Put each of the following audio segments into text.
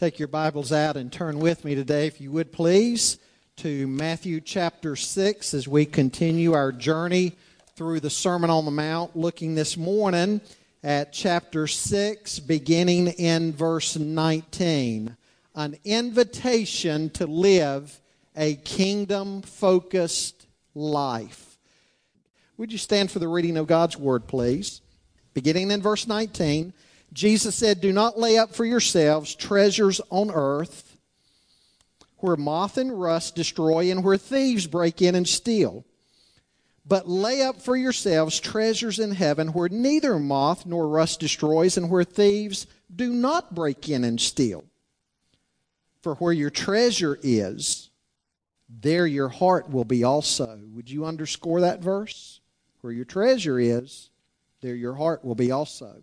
Take your Bibles out and turn with me today, if you would please, to Matthew chapter 6 as we continue our journey through the Sermon on the Mount, looking this morning at chapter 6, beginning in verse 19. An invitation to live a kingdom focused life. Would you stand for the reading of God's Word, please? Beginning in verse 19. Jesus said, Do not lay up for yourselves treasures on earth where moth and rust destroy and where thieves break in and steal. But lay up for yourselves treasures in heaven where neither moth nor rust destroys and where thieves do not break in and steal. For where your treasure is, there your heart will be also. Would you underscore that verse? Where your treasure is, there your heart will be also.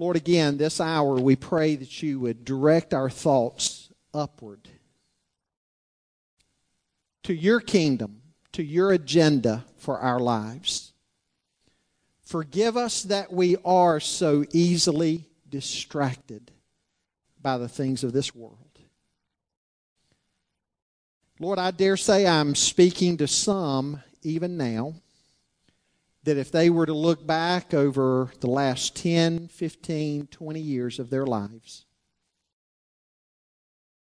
Lord, again, this hour we pray that you would direct our thoughts upward to your kingdom, to your agenda for our lives. Forgive us that we are so easily distracted by the things of this world. Lord, I dare say I'm speaking to some even now that if they were to look back over the last 10, 15, 20 years of their lives,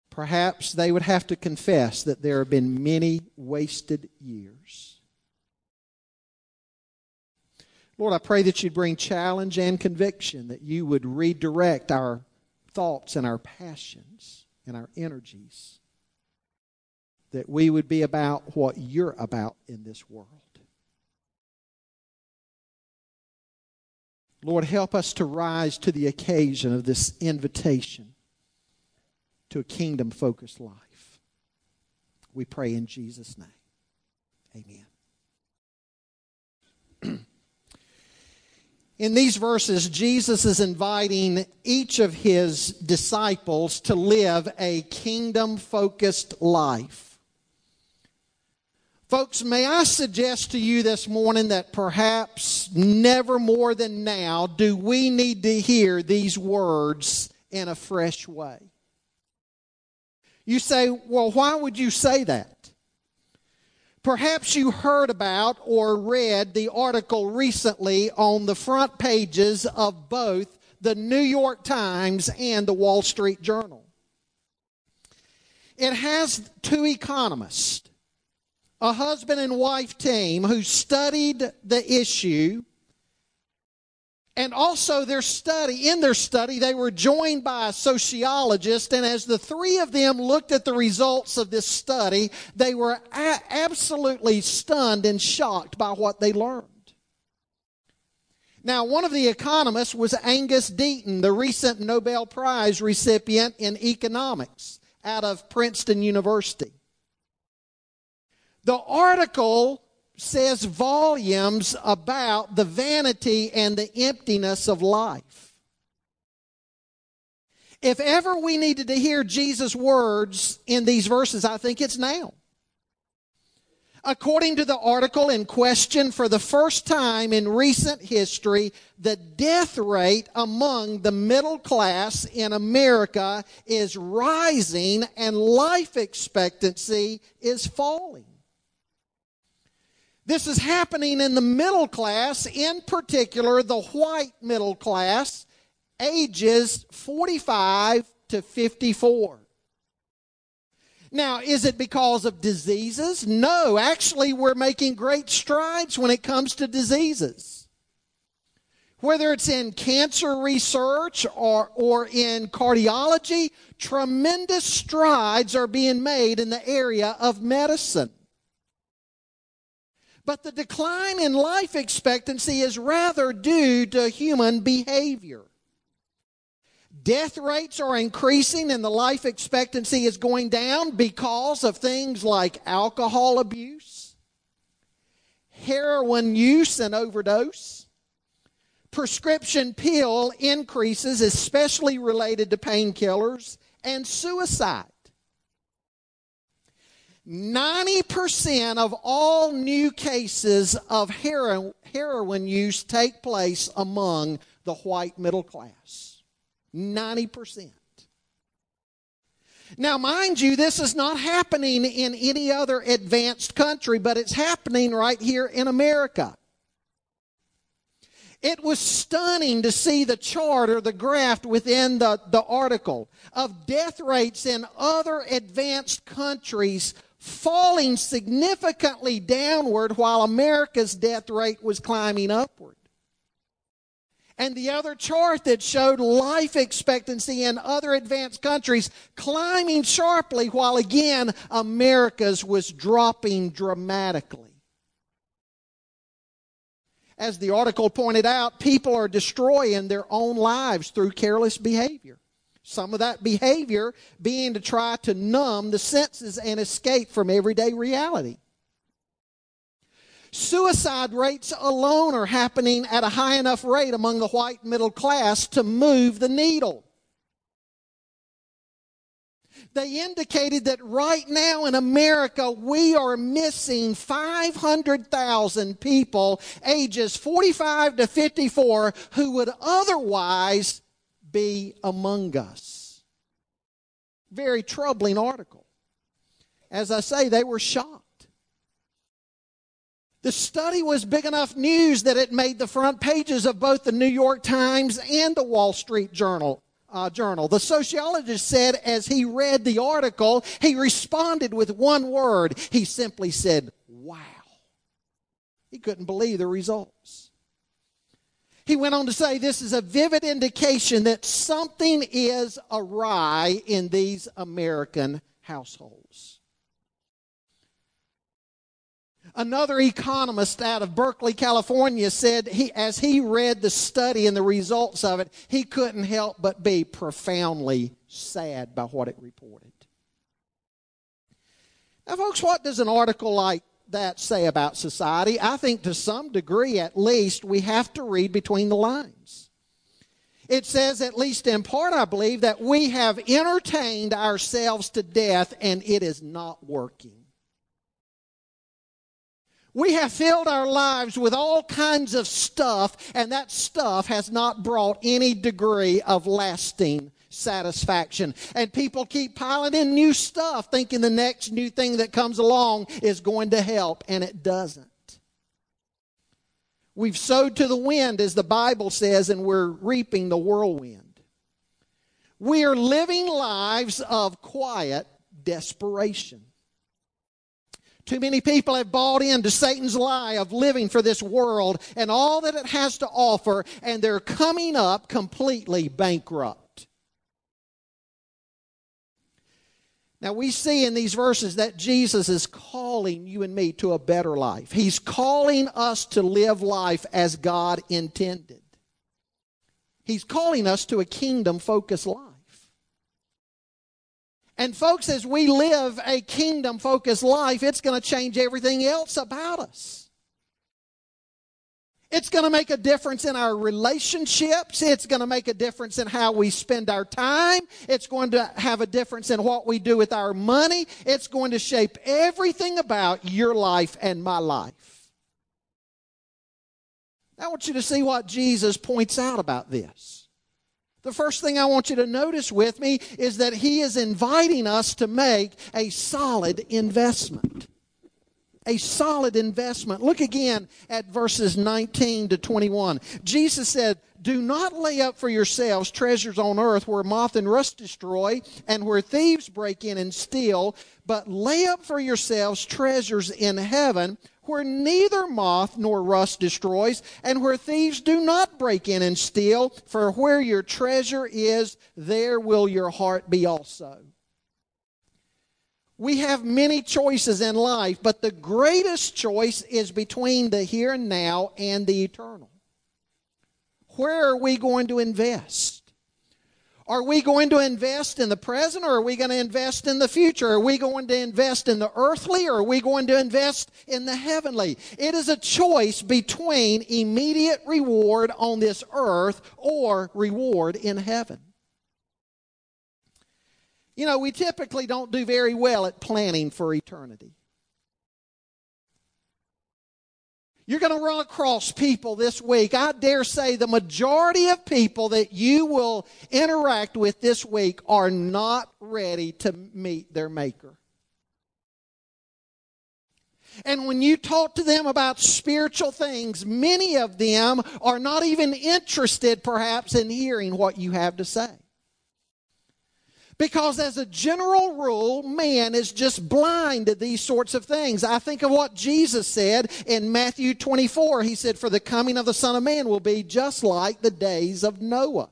perhaps they would have to confess that there have been many wasted years. Lord, I pray that you'd bring challenge and conviction, that you would redirect our thoughts and our passions and our energies, that we would be about what you're about in this world. Lord, help us to rise to the occasion of this invitation to a kingdom focused life. We pray in Jesus' name. Amen. in these verses, Jesus is inviting each of his disciples to live a kingdom focused life. Folks, may I suggest to you this morning that perhaps never more than now do we need to hear these words in a fresh way. You say, well, why would you say that? Perhaps you heard about or read the article recently on the front pages of both the New York Times and the Wall Street Journal. It has two economists a husband and wife team who studied the issue and also their study in their study they were joined by a sociologist and as the three of them looked at the results of this study they were a- absolutely stunned and shocked by what they learned. Now one of the economists was angus deaton the recent nobel prize recipient in economics out of princeton university the article says volumes about the vanity and the emptiness of life. If ever we needed to hear Jesus' words in these verses, I think it's now. According to the article in question, for the first time in recent history, the death rate among the middle class in America is rising and life expectancy is falling. This is happening in the middle class, in particular the white middle class, ages 45 to 54. Now, is it because of diseases? No, actually, we're making great strides when it comes to diseases. Whether it's in cancer research or, or in cardiology, tremendous strides are being made in the area of medicine. But the decline in life expectancy is rather due to human behavior. Death rates are increasing and the life expectancy is going down because of things like alcohol abuse, heroin use and overdose, prescription pill increases, especially related to painkillers, and suicide. 90% of all new cases of heroin, use take place among the white middle class. 90%. Now, mind you, this is not happening in any other advanced country, but it's happening right here in America. It was stunning to see the chart or the graph within the, the article of death rates in other advanced countries falling significantly downward while America's death rate was climbing upward. And the other chart that showed life expectancy in other advanced countries climbing sharply while again America's was dropping dramatically. As the article pointed out, people are destroying their own lives through careless behavior. Some of that behavior being to try to numb the senses and escape from everyday reality. Suicide rates alone are happening at a high enough rate among the white middle class to move the needle. They indicated that right now in America, we are missing 500,000 people ages 45 to 54 who would otherwise be among us. Very troubling article. As I say, they were shocked. The study was big enough news that it made the front pages of both the New York Times and the Wall Street Journal. Uh, journal. The sociologist said as he read the article, he responded with one word. He simply said, Wow. He couldn't believe the results. He went on to say this is a vivid indication that something is awry in these American households. Another economist out of Berkeley, California said he, as he read the study and the results of it, he couldn't help but be profoundly sad by what it reported. Now, folks, what does an article like that say about society? I think to some degree, at least, we have to read between the lines. It says, at least in part, I believe, that we have entertained ourselves to death and it is not working. We have filled our lives with all kinds of stuff, and that stuff has not brought any degree of lasting satisfaction. And people keep piling in new stuff, thinking the next new thing that comes along is going to help, and it doesn't. We've sowed to the wind, as the Bible says, and we're reaping the whirlwind. We are living lives of quiet desperation. Too many people have bought into Satan's lie of living for this world and all that it has to offer, and they're coming up completely bankrupt. Now, we see in these verses that Jesus is calling you and me to a better life. He's calling us to live life as God intended. He's calling us to a kingdom focused life. And, folks, as we live a kingdom focused life, it's going to change everything else about us. It's going to make a difference in our relationships. It's going to make a difference in how we spend our time. It's going to have a difference in what we do with our money. It's going to shape everything about your life and my life. I want you to see what Jesus points out about this. The first thing I want you to notice with me is that he is inviting us to make a solid investment a solid investment. Look again at verses 19 to 21. Jesus said, Do not lay up for yourselves treasures on earth where moth and rust destroy and where thieves break in and steal, but lay up for yourselves treasures in heaven where neither moth nor rust destroys, and where thieves do not break in and steal, for where your treasure is, there will your heart be also. We have many choices in life, but the greatest choice is between the here and now and the eternal. Where are we going to invest? Are we going to invest in the present or are we going to invest in the future? Are we going to invest in the earthly or are we going to invest in the heavenly? It is a choice between immediate reward on this earth or reward in heaven. You know, we typically don't do very well at planning for eternity. You're going to run across people this week. I dare say the majority of people that you will interact with this week are not ready to meet their Maker. And when you talk to them about spiritual things, many of them are not even interested, perhaps, in hearing what you have to say. Because, as a general rule, man is just blind to these sorts of things. I think of what Jesus said in Matthew 24. He said, For the coming of the Son of Man will be just like the days of Noah.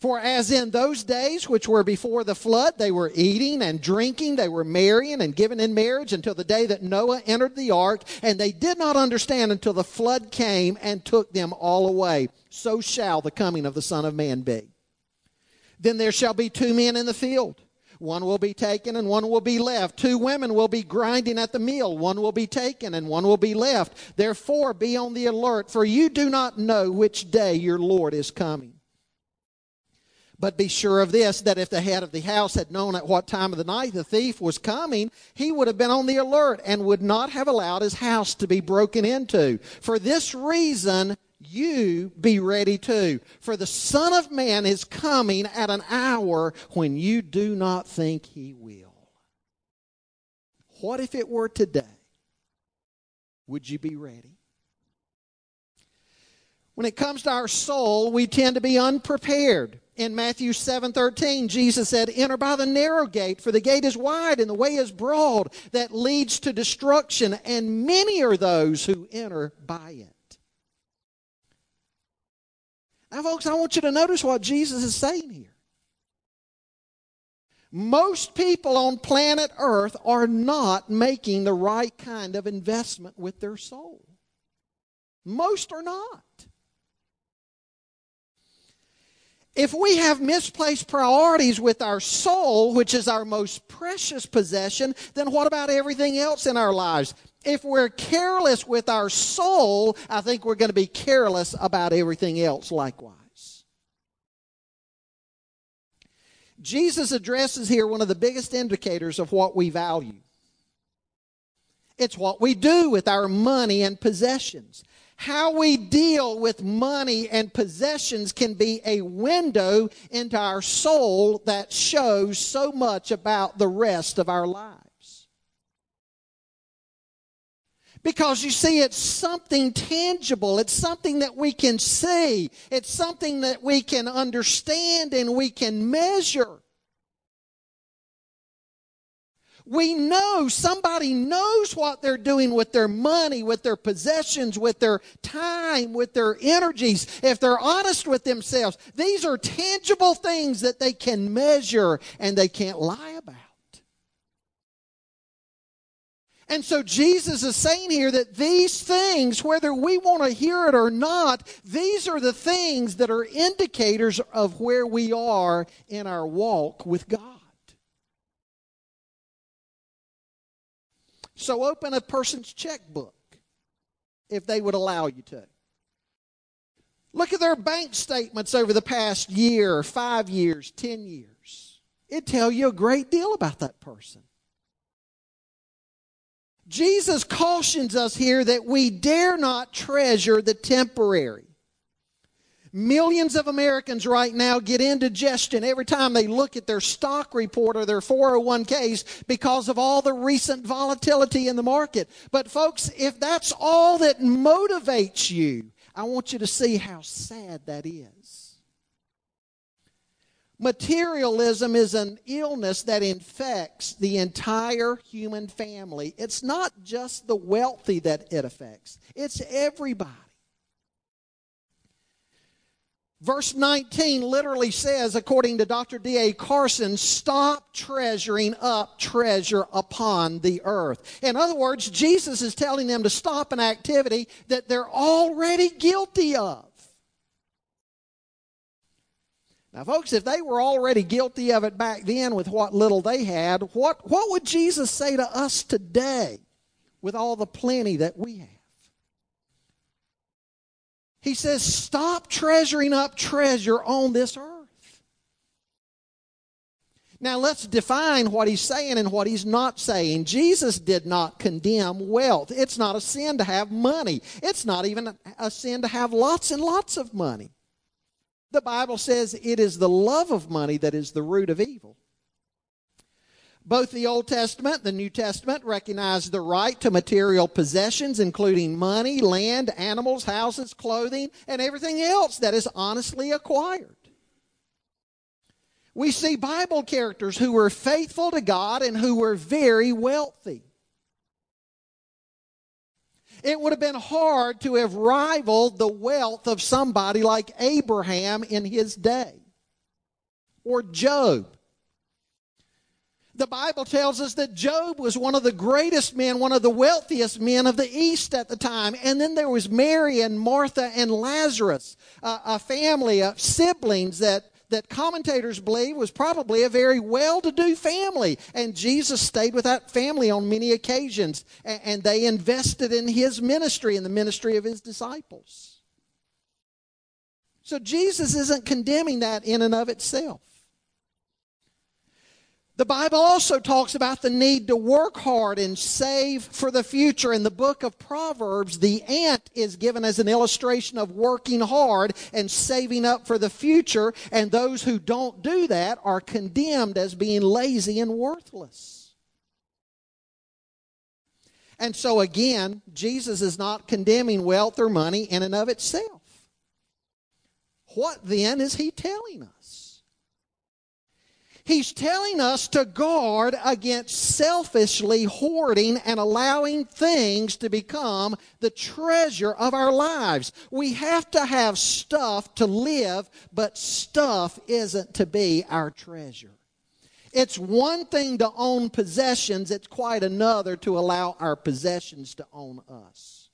For as in those days which were before the flood, they were eating and drinking, they were marrying and giving in marriage until the day that Noah entered the ark, and they did not understand until the flood came and took them all away. So shall the coming of the Son of Man be. Then there shall be two men in the field. One will be taken and one will be left. Two women will be grinding at the mill. One will be taken and one will be left. Therefore, be on the alert, for you do not know which day your Lord is coming. But be sure of this that if the head of the house had known at what time of the night the thief was coming, he would have been on the alert and would not have allowed his house to be broken into. For this reason, you be ready too. For the Son of Man is coming at an hour when you do not think he will. What if it were today? Would you be ready? When it comes to our soul, we tend to be unprepared. In Matthew 7:13, Jesus said, "Enter by the narrow gate, for the gate is wide and the way is broad that leads to destruction, and many are those who enter by it." Now, folks, I want you to notice what Jesus is saying here. Most people on planet Earth are not making the right kind of investment with their soul. Most are not. If we have misplaced priorities with our soul, which is our most precious possession, then what about everything else in our lives? If we're careless with our soul, I think we're going to be careless about everything else likewise. Jesus addresses here one of the biggest indicators of what we value. It's what we do with our money and possessions. How we deal with money and possessions can be a window into our soul that shows so much about the rest of our lives. Because you see, it's something tangible. It's something that we can see. It's something that we can understand and we can measure. We know somebody knows what they're doing with their money, with their possessions, with their time, with their energies. If they're honest with themselves, these are tangible things that they can measure and they can't lie about. And so Jesus is saying here that these things, whether we want to hear it or not, these are the things that are indicators of where we are in our walk with God. So open a person's checkbook if they would allow you to. Look at their bank statements over the past year, five years, ten years. It tell you a great deal about that person. Jesus cautions us here that we dare not treasure the temporary. Millions of Americans right now get indigestion every time they look at their stock report or their 401ks because of all the recent volatility in the market. But folks, if that's all that motivates you, I want you to see how sad that is. Materialism is an illness that infects the entire human family. It's not just the wealthy that it affects, it's everybody. Verse 19 literally says, according to Dr. D.A. Carson, stop treasuring up treasure upon the earth. In other words, Jesus is telling them to stop an activity that they're already guilty of. Now, folks, if they were already guilty of it back then with what little they had, what, what would Jesus say to us today with all the plenty that we have? He says, Stop treasuring up treasure on this earth. Now let's define what he's saying and what he's not saying. Jesus did not condemn wealth. It's not a sin to have money. It's not even a sin to have lots and lots of money. The Bible says it is the love of money that is the root of evil. Both the Old Testament and the New Testament recognize the right to material possessions, including money, land, animals, houses, clothing, and everything else that is honestly acquired. We see Bible characters who were faithful to God and who were very wealthy. It would have been hard to have rivaled the wealth of somebody like Abraham in his day or Job. The Bible tells us that Job was one of the greatest men, one of the wealthiest men of the East at the time. And then there was Mary and Martha and Lazarus, a family of siblings that that commentators believe was probably a very well to do family. And Jesus stayed with that family on many occasions. And they invested in his ministry and the ministry of his disciples. So Jesus isn't condemning that in and of itself. The Bible also talks about the need to work hard and save for the future. In the book of Proverbs, the ant is given as an illustration of working hard and saving up for the future, and those who don't do that are condemned as being lazy and worthless. And so, again, Jesus is not condemning wealth or money in and of itself. What then is he telling us? He's telling us to guard against selfishly hoarding and allowing things to become the treasure of our lives. We have to have stuff to live, but stuff isn't to be our treasure. It's one thing to own possessions, it's quite another to allow our possessions to own us.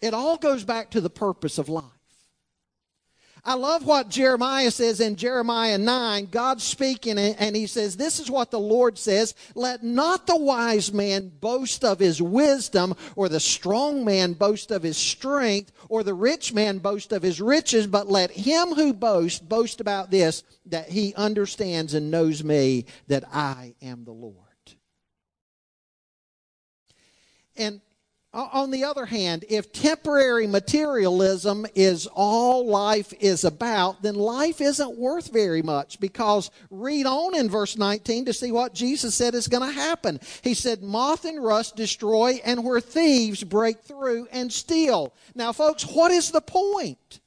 It all goes back to the purpose of life. I love what Jeremiah says in Jeremiah 9. God's speaking, and he says, This is what the Lord says Let not the wise man boast of his wisdom, or the strong man boast of his strength, or the rich man boast of his riches, but let him who boasts boast about this, that he understands and knows me, that I am the Lord. And on the other hand, if temporary materialism is all life is about, then life isn't worth very much because read on in verse 19 to see what Jesus said is going to happen. He said, Moth and rust destroy, and where thieves break through and steal. Now, folks, what is the point?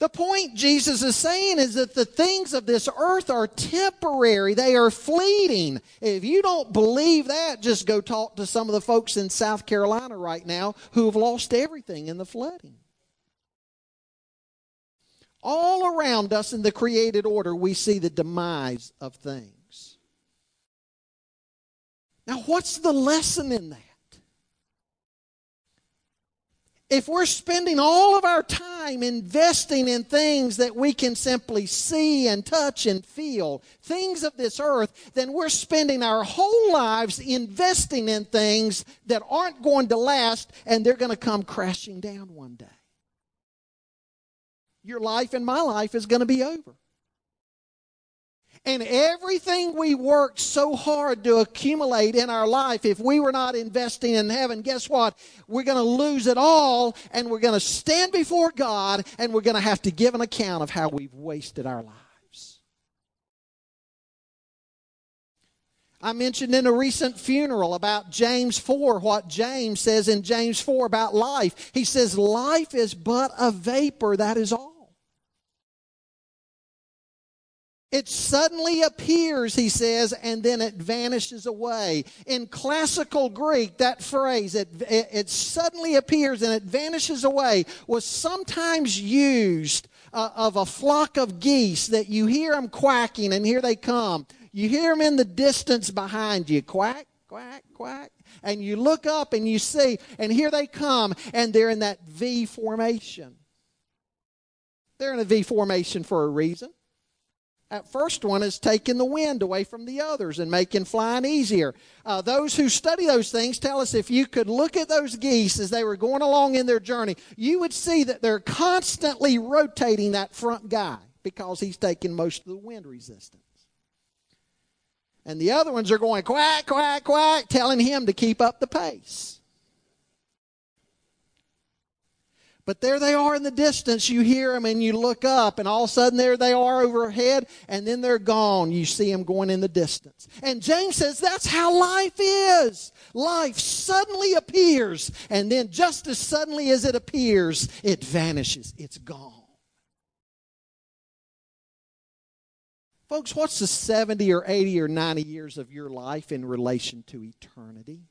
The point Jesus is saying is that the things of this earth are temporary, they are fleeting. If you don't believe that, just go talk to some of the folks in South Carolina right now who have lost everything in the flooding. All around us in the created order, we see the demise of things. Now, what's the lesson in that? If we're spending all of our time investing in things that we can simply see and touch and feel, things of this earth, then we're spending our whole lives investing in things that aren't going to last and they're going to come crashing down one day. Your life and my life is going to be over. And everything we worked so hard to accumulate in our life, if we were not investing in heaven, guess what? We're going to lose it all and we're going to stand before God and we're going to have to give an account of how we've wasted our lives. I mentioned in a recent funeral about James 4 what James says in James 4 about life. He says, Life is but a vapor, that is all. It suddenly appears, he says, and then it vanishes away. In classical Greek, that phrase, it, it, it suddenly appears and it vanishes away, was sometimes used uh, of a flock of geese that you hear them quacking and here they come. You hear them in the distance behind you, quack, quack, quack. And you look up and you see, and here they come, and they're in that V formation. They're in a V formation for a reason. That first one is taking the wind away from the others and making flying easier. Uh, those who study those things tell us if you could look at those geese as they were going along in their journey, you would see that they're constantly rotating that front guy because he's taking most of the wind resistance. And the other ones are going quack, quack, quack, telling him to keep up the pace. But there they are in the distance. You hear them and you look up, and all of a sudden there they are overhead, and then they're gone. You see them going in the distance. And James says that's how life is. Life suddenly appears, and then just as suddenly as it appears, it vanishes. It's gone. Folks, what's the 70 or 80 or 90 years of your life in relation to eternity?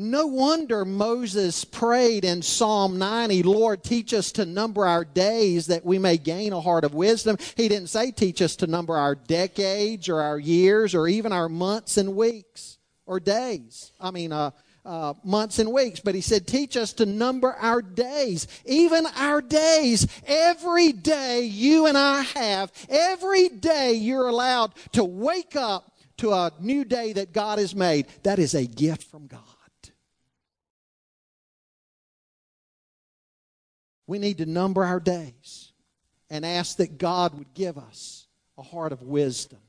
No wonder Moses prayed in Psalm 90, Lord, teach us to number our days that we may gain a heart of wisdom. He didn't say teach us to number our decades or our years or even our months and weeks or days. I mean, uh, uh, months and weeks, but he said, teach us to number our days, even our days. Every day you and I have, every day you're allowed to wake up to a new day that God has made. That is a gift from God. We need to number our days and ask that God would give us a heart of wisdom.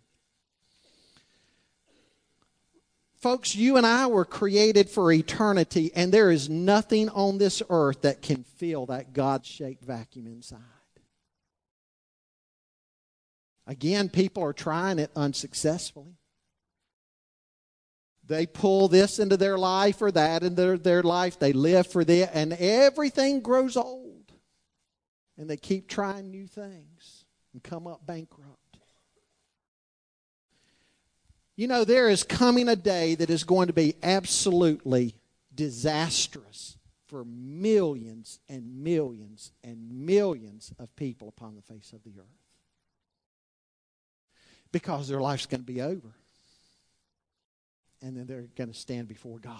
Folks, you and I were created for eternity, and there is nothing on this earth that can fill that God shaped vacuum inside. Again, people are trying it unsuccessfully. They pull this into their life or that into their, their life. They live for that, and everything grows old and they keep trying new things and come up bankrupt. You know, there is coming a day that is going to be absolutely disastrous for millions and millions and millions of people upon the face of the earth. Because their life's going to be over. And then they're going to stand before God.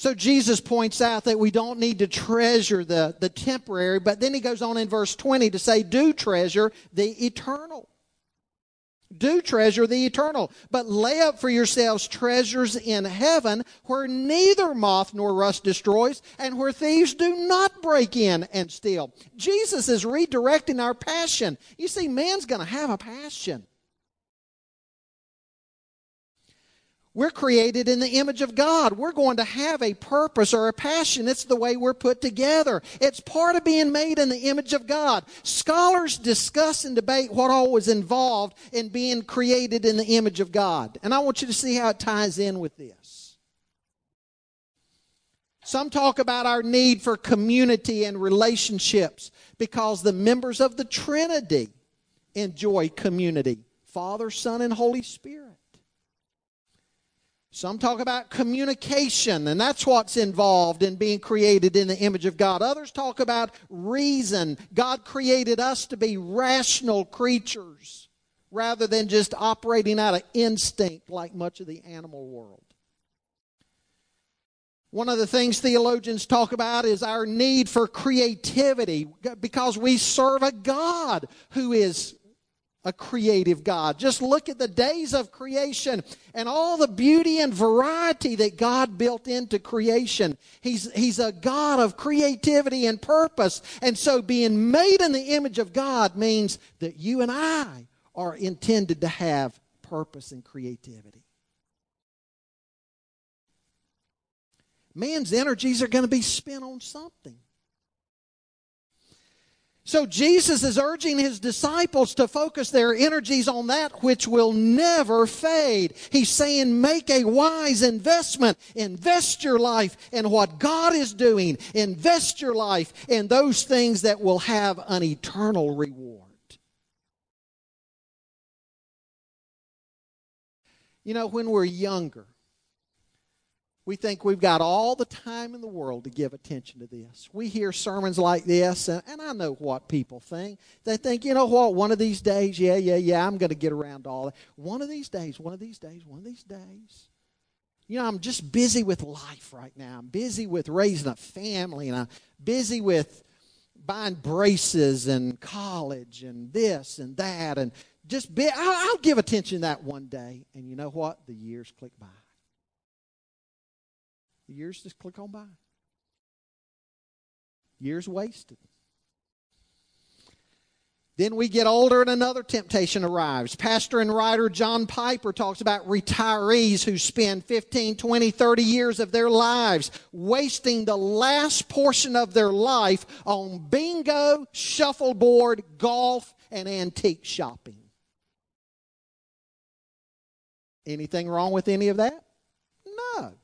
So Jesus points out that we don't need to treasure the, the temporary, but then he goes on in verse 20 to say, Do treasure the eternal. Do treasure the eternal, but lay up for yourselves treasures in heaven where neither moth nor rust destroys and where thieves do not break in and steal. Jesus is redirecting our passion. You see, man's going to have a passion. We're created in the image of God. We're going to have a purpose or a passion. It's the way we're put together. It's part of being made in the image of God. Scholars discuss and debate what all was involved in being created in the image of God. And I want you to see how it ties in with this. Some talk about our need for community and relationships because the members of the Trinity enjoy community Father, Son, and Holy Spirit. Some talk about communication, and that's what's involved in being created in the image of God. Others talk about reason. God created us to be rational creatures rather than just operating out of instinct like much of the animal world. One of the things theologians talk about is our need for creativity because we serve a God who is a creative God. Just look at the days of creation and all the beauty and variety that God built into creation. He's, he's a God of creativity and purpose. And so being made in the image of God means that you and I are intended to have purpose and creativity. Man's energies are going to be spent on something. So Jesus is urging his disciples to focus their energies on that which will never fade. He's saying, make a wise investment. Invest your life in what God is doing. Invest your life in those things that will have an eternal reward. You know, when we're younger, we think we've got all the time in the world to give attention to this. We hear sermons like this, and, and I know what people think. They think, you know what, one of these days, yeah, yeah, yeah, I'm going to get around to all that. One of these days, one of these days, one of these days. you know, I'm just busy with life right now. I'm busy with raising a family and I'm busy with buying braces and college and this and that and just be, I'll, I'll give attention to that one day. And you know what? The years click by. The years just click on by. Years wasted. Then we get older and another temptation arrives. Pastor and writer John Piper talks about retirees who spend 15, 20, 30 years of their lives wasting the last portion of their life on bingo, shuffleboard, golf, and antique shopping. Anything wrong with any of that? No.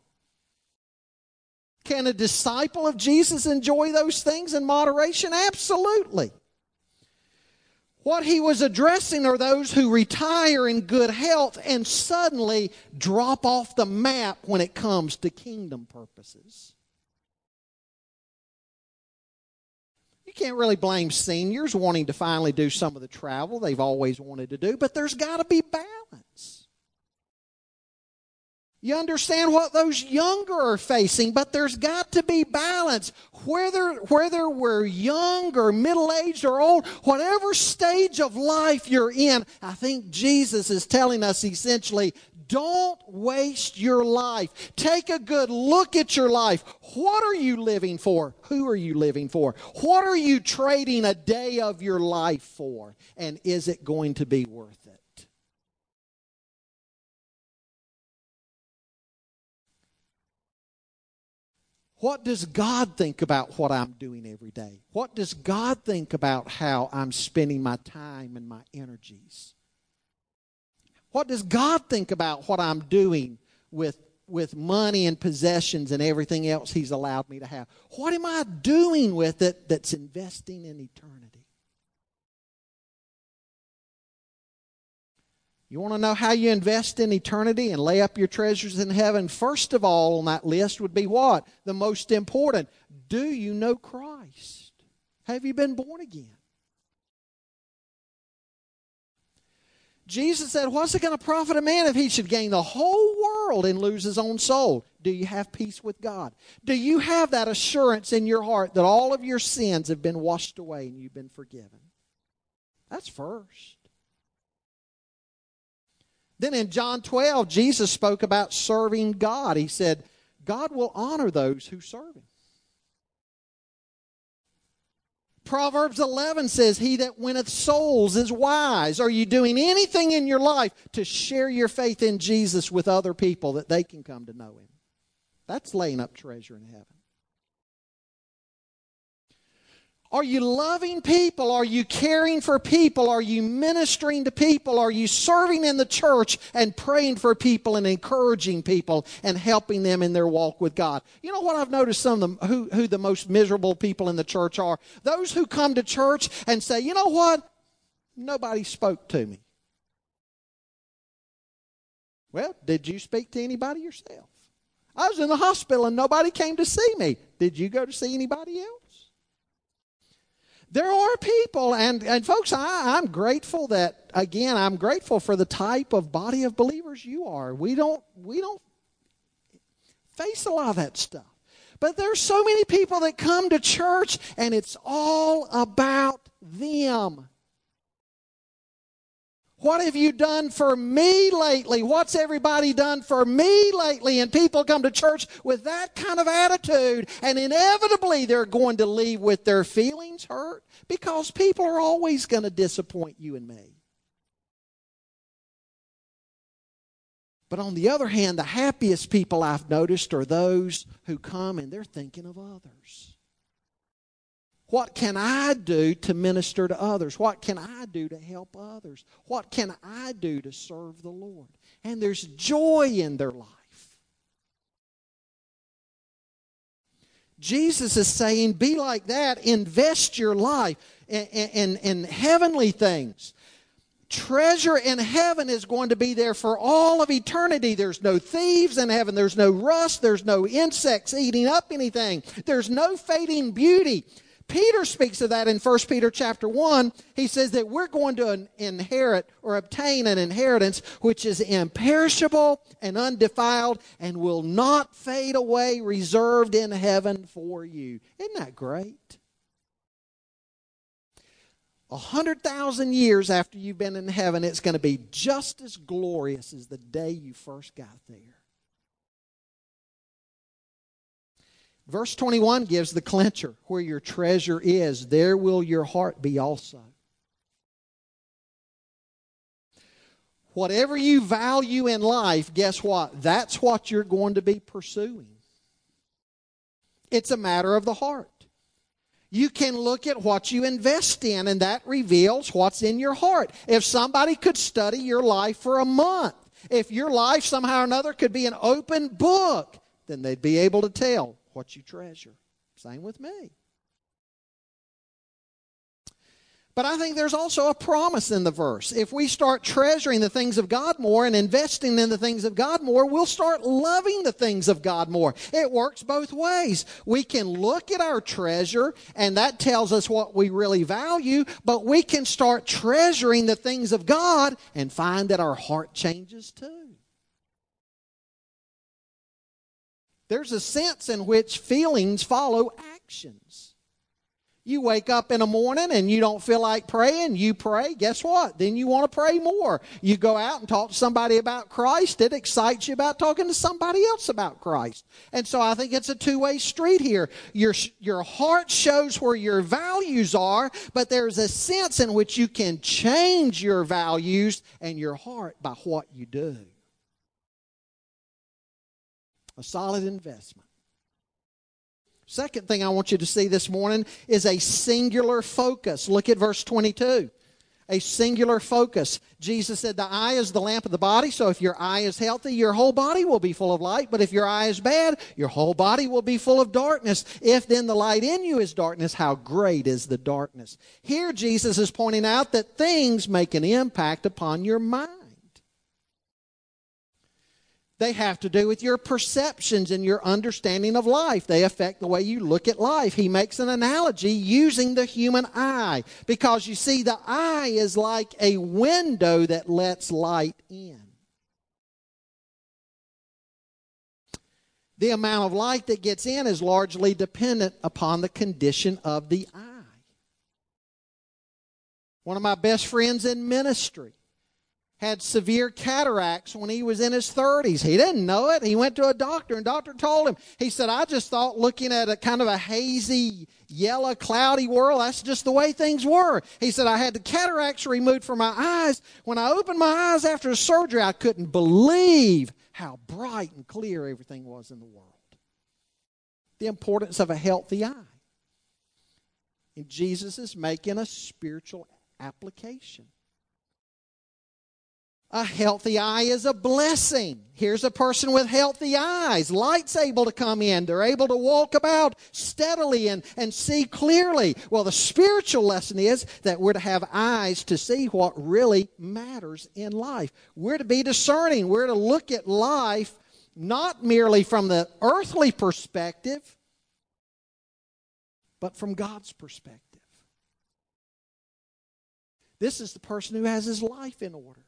Can a disciple of Jesus enjoy those things in moderation? Absolutely. What he was addressing are those who retire in good health and suddenly drop off the map when it comes to kingdom purposes. You can't really blame seniors wanting to finally do some of the travel they've always wanted to do, but there's got to be balance. You understand what those younger are facing, but there's got to be balance. Whether, whether we're young or middle aged or old, whatever stage of life you're in, I think Jesus is telling us essentially don't waste your life. Take a good look at your life. What are you living for? Who are you living for? What are you trading a day of your life for? And is it going to be worth it? What does God think about what I'm doing every day? What does God think about how I'm spending my time and my energies? What does God think about what I'm doing with, with money and possessions and everything else He's allowed me to have? What am I doing with it that's investing in eternity? You want to know how you invest in eternity and lay up your treasures in heaven? First of all, on that list would be what? The most important. Do you know Christ? Have you been born again? Jesus said, What's it going to profit a man if he should gain the whole world and lose his own soul? Do you have peace with God? Do you have that assurance in your heart that all of your sins have been washed away and you've been forgiven? That's first. Then in John 12, Jesus spoke about serving God. He said, God will honor those who serve him. Proverbs 11 says, He that winneth souls is wise. Are you doing anything in your life to share your faith in Jesus with other people that they can come to know Him? That's laying up treasure in heaven. Are you loving people? Are you caring for people? Are you ministering to people? Are you serving in the church and praying for people and encouraging people and helping them in their walk with God? You know what I've noticed some of them who, who the most miserable people in the church are? Those who come to church and say, you know what? Nobody spoke to me. Well, did you speak to anybody yourself? I was in the hospital and nobody came to see me. Did you go to see anybody else? There are people, and, and folks, I, I'm grateful that, again, I'm grateful for the type of body of believers you are. We don't, we don't face a lot of that stuff. But there's so many people that come to church and it's all about them. What have you done for me lately? What's everybody done for me lately? And people come to church with that kind of attitude, and inevitably they're going to leave with their feelings hurt because people are always going to disappoint you and me. But on the other hand, the happiest people I've noticed are those who come and they're thinking of others. What can I do to minister to others? What can I do to help others? What can I do to serve the Lord? And there's joy in their life. Jesus is saying, be like that. Invest your life in, in, in, heavenly things. Treasure in heaven is going to be there for all of eternity. There's no thieves in heaven. There's no rust. There's no insects eating up anything. There's no fading beauty. Peter speaks of that in 1 Peter chapter 1. He says that we're going to inherit or obtain an inheritance which is imperishable and undefiled and will not fade away, reserved in heaven for you. Isn't that great? A hundred thousand years after you've been in heaven, it's going to be just as glorious as the day you first got there. Verse 21 gives the clincher where your treasure is, there will your heart be also. Whatever you value in life, guess what? That's what you're going to be pursuing. It's a matter of the heart. You can look at what you invest in, and that reveals what's in your heart. If somebody could study your life for a month, if your life somehow or another could be an open book, then they'd be able to tell what you treasure. Same with me. But I think there's also a promise in the verse. If we start treasuring the things of God more and investing in the things of God more, we'll start loving the things of God more. It works both ways. We can look at our treasure and that tells us what we really value, but we can start treasuring the things of God and find that our heart changes too. There's a sense in which feelings follow actions. You wake up in the morning and you don't feel like praying, you pray. Guess what? Then you want to pray more. You go out and talk to somebody about Christ. It excites you about talking to somebody else about Christ. And so I think it's a two way street here. Your, your heart shows where your values are, but there's a sense in which you can change your values and your heart by what you do a solid investment. Second thing I want you to see this morning is a singular focus. Look at verse 22. A singular focus. Jesus said, The eye is the lamp of the body, so if your eye is healthy, your whole body will be full of light. But if your eye is bad, your whole body will be full of darkness. If then the light in you is darkness, how great is the darkness? Here, Jesus is pointing out that things make an impact upon your mind. They have to do with your perceptions and your understanding of life. They affect the way you look at life. He makes an analogy using the human eye because you see, the eye is like a window that lets light in. The amount of light that gets in is largely dependent upon the condition of the eye. One of my best friends in ministry had severe cataracts when he was in his 30s. He didn't know it. He went to a doctor and doctor told him. He said, "I just thought looking at a kind of a hazy, yellow, cloudy world, that's just the way things were." He said, "I had the cataracts removed from my eyes. When I opened my eyes after the surgery, I couldn't believe how bright and clear everything was in the world." The importance of a healthy eye. And Jesus is making a spiritual application. A healthy eye is a blessing. Here's a person with healthy eyes. Light's able to come in. They're able to walk about steadily and, and see clearly. Well, the spiritual lesson is that we're to have eyes to see what really matters in life. We're to be discerning. We're to look at life not merely from the earthly perspective, but from God's perspective. This is the person who has his life in order.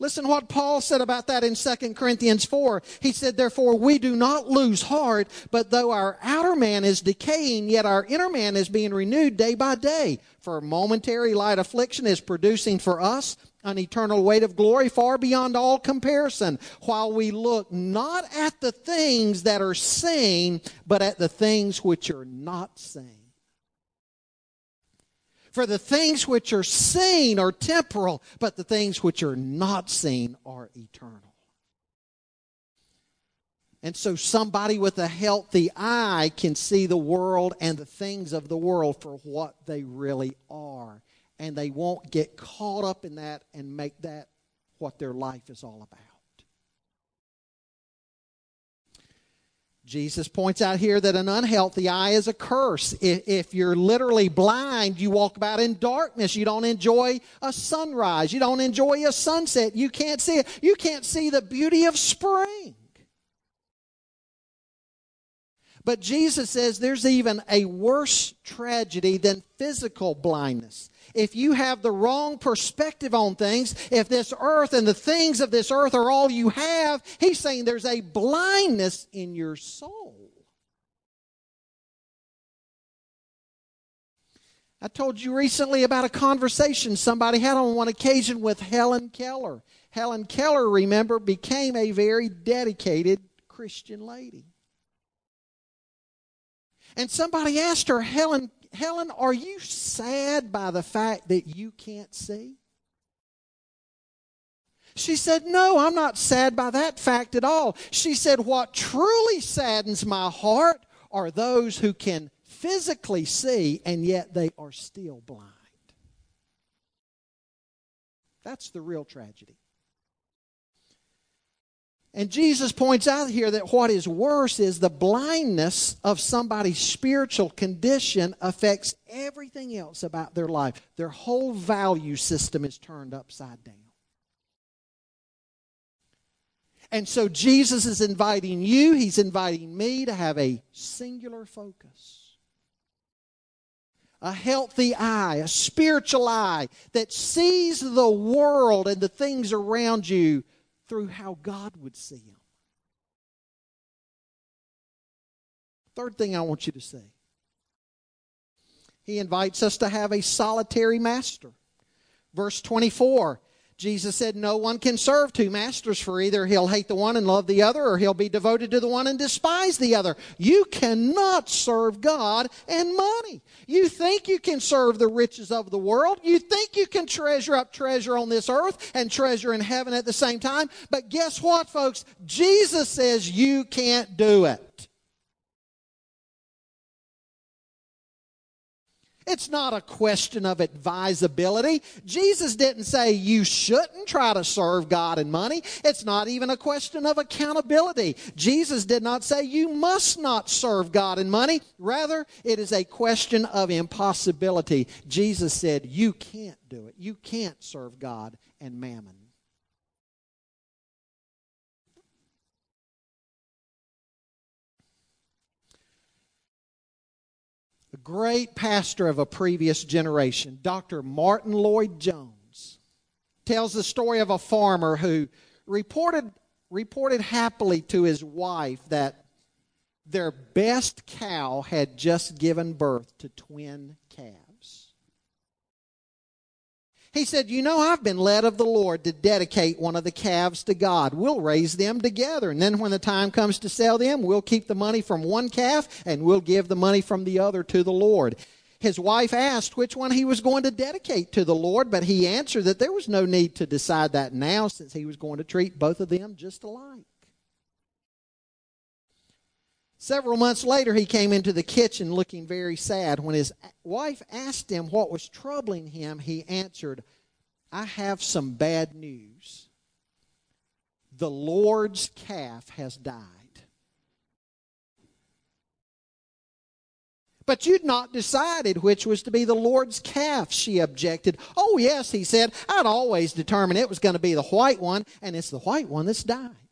Listen what Paul said about that in 2 Corinthians 4. He said, Therefore we do not lose heart, but though our outer man is decaying, yet our inner man is being renewed day by day. For momentary light affliction is producing for us an eternal weight of glory far beyond all comparison, while we look not at the things that are seen, but at the things which are not seen. For the things which are seen are temporal, but the things which are not seen are eternal. And so somebody with a healthy eye can see the world and the things of the world for what they really are. And they won't get caught up in that and make that what their life is all about. Jesus points out here that an unhealthy eye is a curse. If, you're literally blind, you walk about in darkness. You don't enjoy a sunrise. You don't enjoy a sunset. You can't see it. You can't see the beauty of spring. But Jesus says there's even a worse tragedy than physical blindness. If you have the wrong perspective on things, if this earth and the things of this earth are all you have, he's saying there's a blindness in your soul. I told you recently about a conversation somebody had on one occasion with Helen Keller. Helen Keller, remember, became a very dedicated Christian lady. And somebody asked her, Helen, Helen, are you sad by the fact that you can't see? She said, No, I'm not sad by that fact at all. She said, What truly saddens my heart are those who can physically see and yet they are still blind. That's the real tragedy. And Jesus points out here that what is worse is the blindness of somebody's spiritual condition affects everything else about their life. Their whole value system is turned upside down. And so Jesus is inviting you, he's inviting me to have a singular focus a healthy eye, a spiritual eye that sees the world and the things around you through how God would see him. Third thing I want you to see He invites us to have a solitary master. Verse 24 Jesus said, No one can serve two masters, for either he'll hate the one and love the other, or he'll be devoted to the one and despise the other. You cannot serve God and money. You think you can serve the riches of the world. You think you can treasure up treasure on this earth and treasure in heaven at the same time. But guess what, folks? Jesus says you can't do it. It's not a question of advisability. Jesus didn't say you shouldn't try to serve God and money. It's not even a question of accountability. Jesus did not say you must not serve God and money. Rather, it is a question of impossibility. Jesus said you can't do it. You can't serve God and mammon. Great pastor of a previous generation, Dr. Martyn Lloyd-Jones, tells the story of a farmer who reported, reported happily to his wife that their best cow had just given birth to twin calves. He said, You know, I've been led of the Lord to dedicate one of the calves to God. We'll raise them together. And then when the time comes to sell them, we'll keep the money from one calf and we'll give the money from the other to the Lord. His wife asked which one he was going to dedicate to the Lord, but he answered that there was no need to decide that now since he was going to treat both of them just alike. Several months later, he came into the kitchen looking very sad. When his wife asked him what was troubling him, he answered, I have some bad news. The Lord's calf has died. But you'd not decided which was to be the Lord's calf, she objected. Oh, yes, he said, I'd always determined it was going to be the white one, and it's the white one that's died.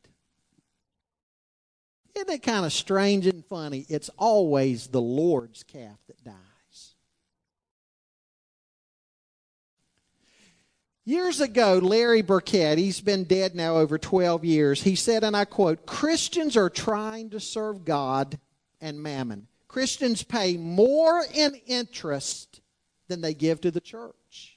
Isn't it kind of strange and funny? It's always the Lord's calf that dies. Years ago, Larry Burkett, he's been dead now over 12 years, he said, and I quote, Christians are trying to serve God and mammon. Christians pay more in interest than they give to the church.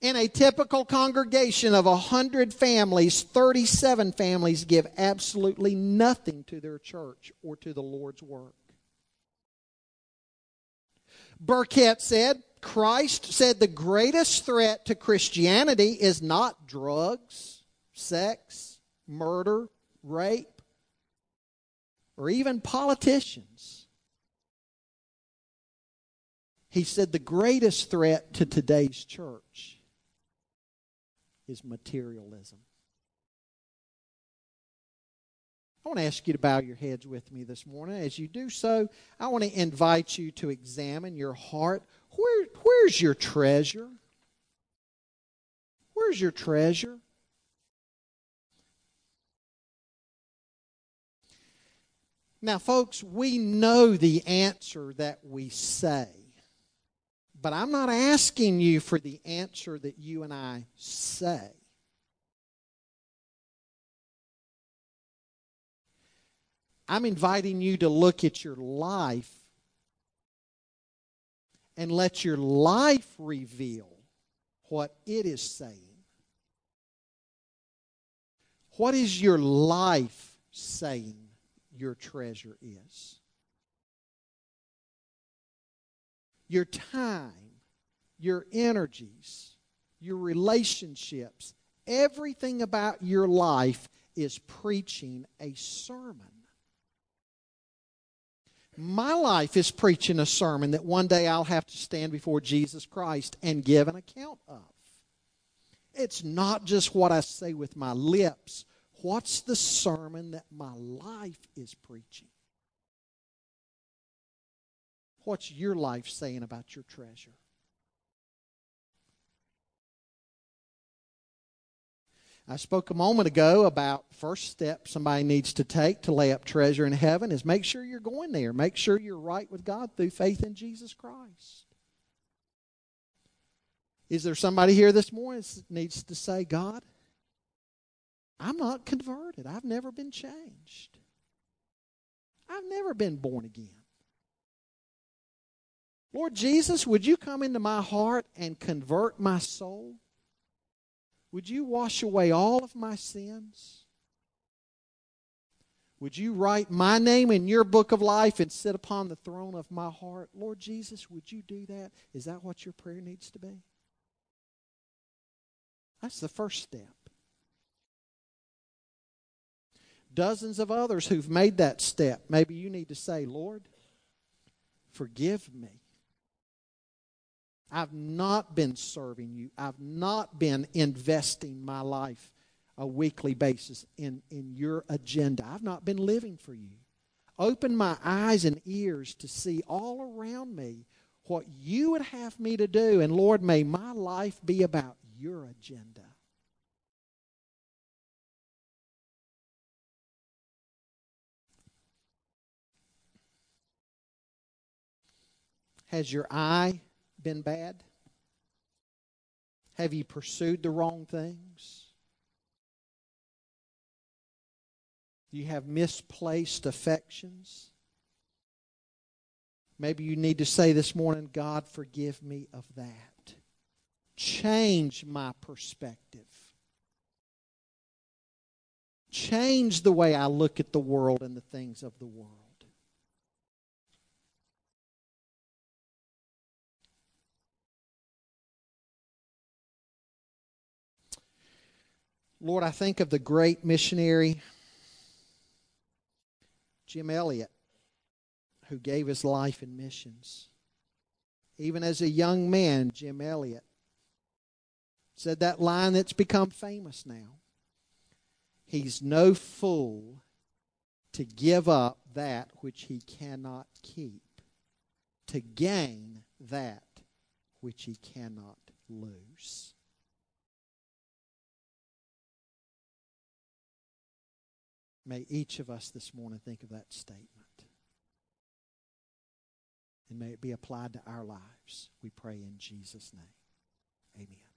In a typical congregation of 100 families, 37 families give absolutely nothing to their church or to the Lord's work. Burkett said, Christ said the greatest threat to Christianity is not drugs, sex, murder, rape, or even politicians. He said the greatest threat to today's church is materialism. I want to ask you to bow your heads with me this morning. As you do so, I want to invite you to examine your heart. Where, where's your treasure? Where's your treasure? Now, folks, we know the answer that we say. But I'm not asking you for the answer that you and I say. I'm inviting you to look at your life and let your life reveal what it is saying. What is your life saying your treasure is? Your time, your energies, your relationships, everything about your life is preaching a sermon. My life is preaching a sermon that one day I'll have to stand before Jesus Christ and give an account of. It's not just what I say with my lips. What's the sermon that my life is preaching? What's your life saying about your treasure? I spoke a moment ago about first step somebody needs to take to lay up treasure in heaven is make sure you're going there. Make sure you're right with God through faith in Jesus Christ. Is there somebody here this morning that needs to say, God, I'm not converted. I've never been changed. I've never been born again. Lord Jesus, would you come into my heart and convert my soul? Would you wash away all of my sins? Would you write my name in your book of life and sit upon the throne of my heart? Lord Jesus, would you do that? Is that what your prayer needs to be? That's the first step. Dozens of others who've made that step. Maybe you need to say, Lord, forgive me. I've not been serving you. I've not been investing my life a weekly basis in, in your agenda. I've not been living for you. Open my eyes and ears to see all around me what you would have me to do. And Lord, may my life be about your agenda. Has your eye been bad? Have you pursued the wrong things? You have misplaced affections? Maybe you need to say this morning, God, forgive me of that. Change my perspective. Change the way I look at the world and the things of the world. Lord, I think of the great missionary Jim Elliot, who gave his life in missions. Even as a young man, Jim Elliot said that line that's become famous now. He's no fool to give up that which he cannot keep, to gain that which he cannot lose. May each of us this morning think of that statement. And may it be applied to our lives. We pray in Jesus' name. Amen.